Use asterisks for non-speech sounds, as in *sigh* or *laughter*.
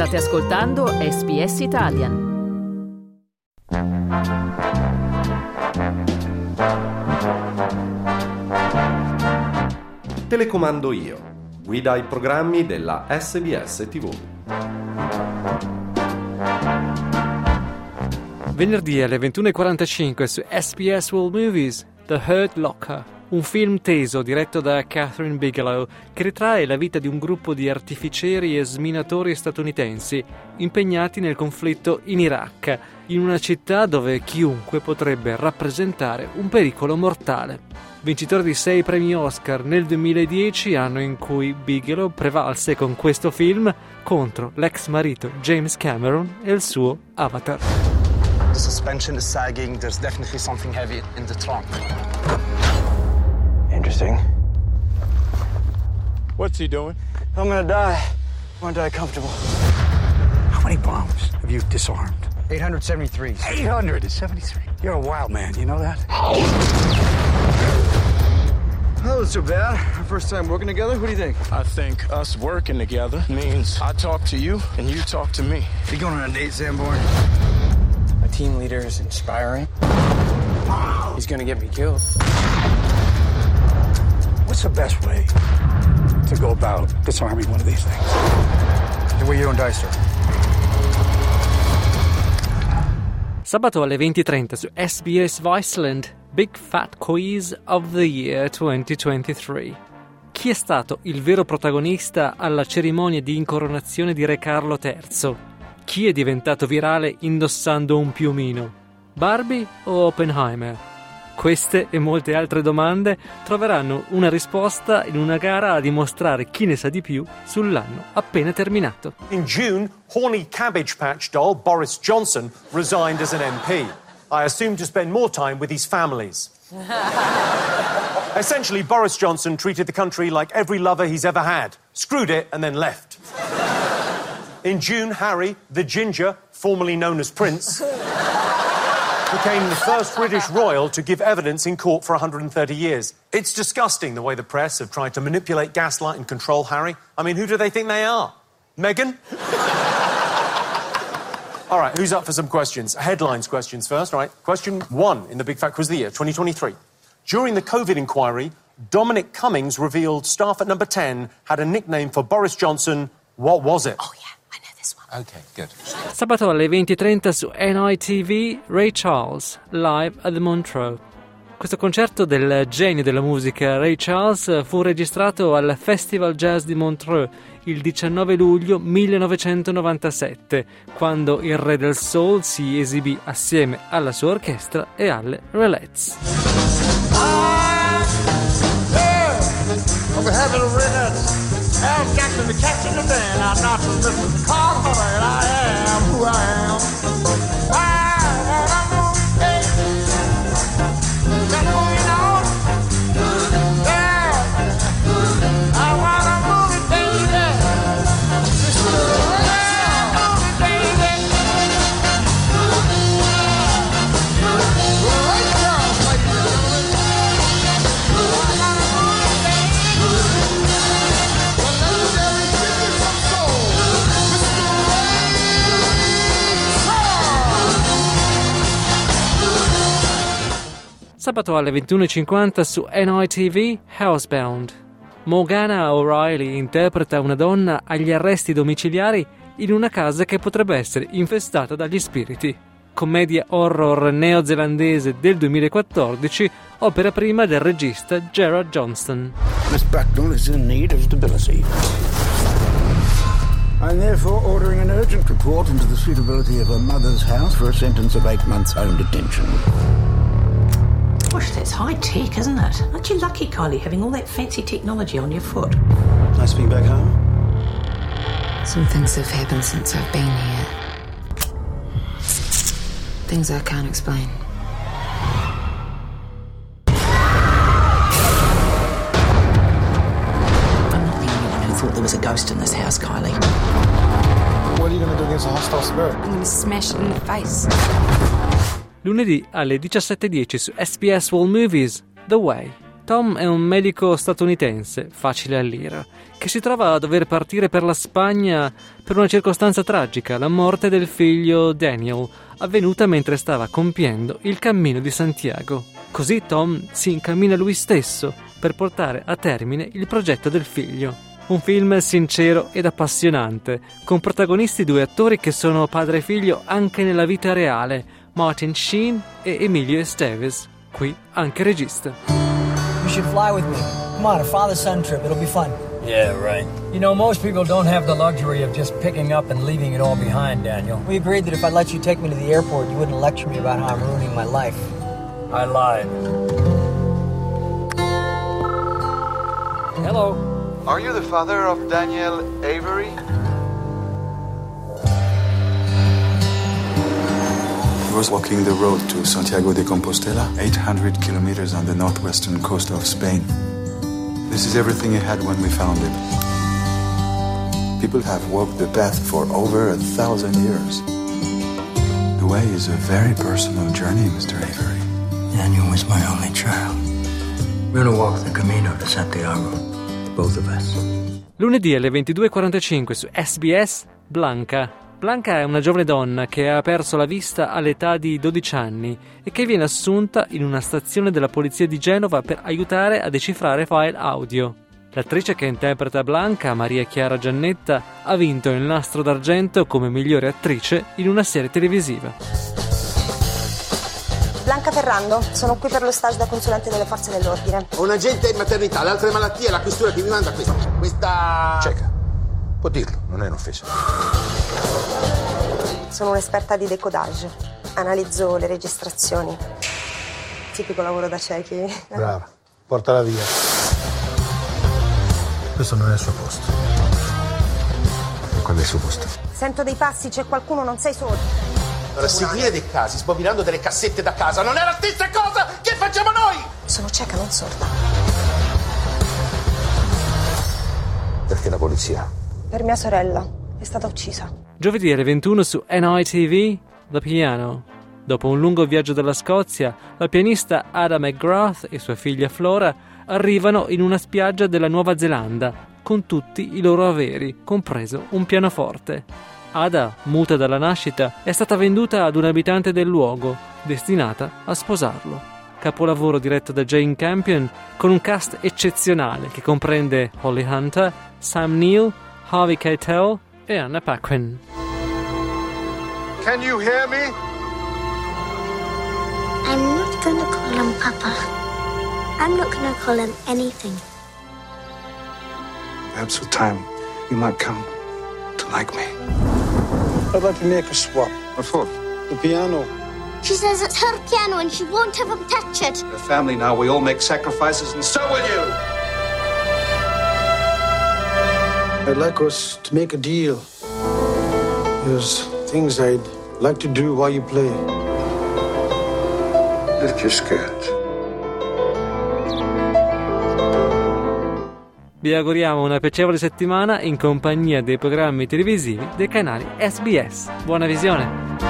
State ascoltando SBS Italian. Telecomando io. Guida i programmi della SBS TV. Venerdì alle 21.45 su SBS World Movies, The Hurt Locker, un film teso diretto da Catherine Bigelow che ritrae la vita di un gruppo di artificieri e sminatori statunitensi impegnati nel conflitto in Iraq, in una città dove chiunque potrebbe rappresentare un pericolo mortale. Vincitore di sei premi Oscar nel 2010, anno in cui Bigelow prevalse con questo film contro l'ex marito James Cameron e il suo Avatar. The suspension is sagging. There's definitely something heavy in the trunk. Interesting. What's he doing? I'm gonna die. I wanna die comfortable. How many bombs have you disarmed? 873. 873. You're a wild man, you know that? That was too bad. Our first time working together. What do you think? I think us working together means I talk to you and you talk to me. You going on a date, Sanborn? My team leader is inspiring. He's gonna get me killed. What's the best way to go about disarming one of these things? The way you die, sir. Sabato alle 20.30 su SBS Viceland, Big Fat Quiz of the Year 2023. Chi è stato il vero protagonista alla cerimonia di incoronazione di Re Carlo III? Chi è diventato virale indossando un piumino? Barbie o Oppenheimer? Queste e molte altre domande troveranno una risposta in una gara a dimostrare chi ne sa di più sull'anno appena terminato. In June, horny Cabbage Patch doll Boris Johnson resigned as an MP. I assume to spend more time with his families. *laughs* Essentially, Boris Johnson treated the country like every lover he's ever had, screwed it, and then left. *laughs* In June, Harry, the ginger, formerly known as Prince, *laughs* became the first British royal to give evidence in court for 130 years. It's disgusting the way the press have tried to manipulate, gaslight, and control Harry. I mean, who do they think they are? Meghan? *laughs* All right, who's up for some questions? Headlines questions first, right? Question one in the Big Fat Quiz of the Year, 2023. During the COVID inquiry, Dominic Cummings revealed staff at number 10 had a nickname for Boris Johnson. What was it? Oh, yeah, this one. Okay, good. Sabato alle 20.30 su NITV Ray Charles, live at the Montreux. Questo concerto del genio della musica Ray Charles fu registrato al Festival Jazz di Montreux il 19 luglio 1997, quando il re del soul si esibì assieme alla sua orchestra e alle Relettes. I'll be I am who I am. Sabato alle 21.50 su NITV Housebound. Morgana O'Reilly interpreta una donna agli arresti domiciliari in una casa che potrebbe essere infestata dagli spiriti. Commedia horror neozelandese del 2014, opera prima del regista Gerard Johnston. Miss Bracknell is in need of stability. I'm therefore ordering an urgent report into the suitability of her mother's house for a sentence of eight months home detention. Gosh, that's high tech, isn't it? Aren't you lucky, Kylie, having all that fancy technology on your foot? Nice being back home. Some things have happened since I've been here. Things I can't explain. I'm not the only one who thought there was a ghost in this house, Kylie. What are you going to do against a hostile spirit? I'm gonna smash it in the face. Lunedì alle 17.10 su SBS World Movies The Way, Tom è un medico statunitense, facile all'ira, che si trova a dover partire per la Spagna per una circostanza tragica, la morte del figlio Daniel, avvenuta mentre stava compiendo il cammino di Santiago. Così Tom si incammina lui stesso per portare a termine il progetto del figlio. Un film sincero ed appassionante, con protagonisti due attori che sono padre e figlio anche nella vita reale, Martin Sheen e Emilio Estevez, qui anche regista. You should fly with me. Come on, a father-son trip. It'll be fun. Yeah, right. You know, most people don't have the luxury of just picking up and leaving it all behind, Daniel. We agreed that if I let you take me to the airport, you wouldn't lecture me about how I'm ruining my life. I lied. Hello. Are you the father of Daniel Avery? Was walking the road to Santiago de Compostela, 800 kilometers on the northwestern coast of Spain. This is everything he had when we found him. People have walked the path for over a thousand years. The way is a very personal journey, Mr. Avery. Daniel was my only child. We're gonna walk the Camino to Santiago. Both of us. Lunedì alle 22.45 su SBS Blanca. Blanca è una giovane donna che ha perso la vista all'età di 12 anni e che viene assunta in una stazione della polizia di Genova per aiutare a decifrare file audio. L'attrice che interpreta Blanca, Maria Chiara Giannetta, ha vinto il nastro d'argento come migliore attrice in una serie televisiva. Blanca Ferrando, sono qui per lo stage da consulente delle forze dell'ordine. Ho un agente in maternità, le altre malattie, la questura che mi manda questa. Questa. Cieca. Può dirlo, non è un'offesa. Sono un'esperta di decodage. Analizzo le registrazioni. Tipico lavoro da ciechi. *laughs* Brava, portala via. Questo non è il suo posto. E qual è il suo posto? Sento dei passi, c'è qualcuno, non sei solo. Allora, seguire dei casi, sbobinando delle cassette da casa, non è la stessa cosa che facciamo noi! Sono cieca, non sorda. Perché la polizia? Per mia sorella. È stata uccisa. Giovedì alle 21 su NITV, The Piano. Dopo un lungo viaggio dalla Scozia, la pianista Ada McGrath e sua figlia Flora arrivano in una spiaggia della Nuova Zelanda con tutti i loro averi, compreso un pianoforte. Ada, muta dalla nascita, è stata venduta ad un abitante del luogo, destinata a sposarlo. Capolavoro diretto da Jane Campion, con un cast eccezionale che comprende Holly Hunter, Sam Neill, Harvey Keitel Anna Paquin. Can you hear me? I'm not gonna call him Papa. I'm not gonna call him anything. Perhaps with time, you might come to like me. I'd like to make a swap. What for? The piano. She says it's her piano and she won't have him touch it. We're a family now. We all make sacrifices, and so will you. I'd like us to make a deal. There's things I'd like to do while you play. Lift your skirt. Vi auguriamo una piacevole settimana in compagnia dei programmi televisivi dei canali SBS. Buona visione!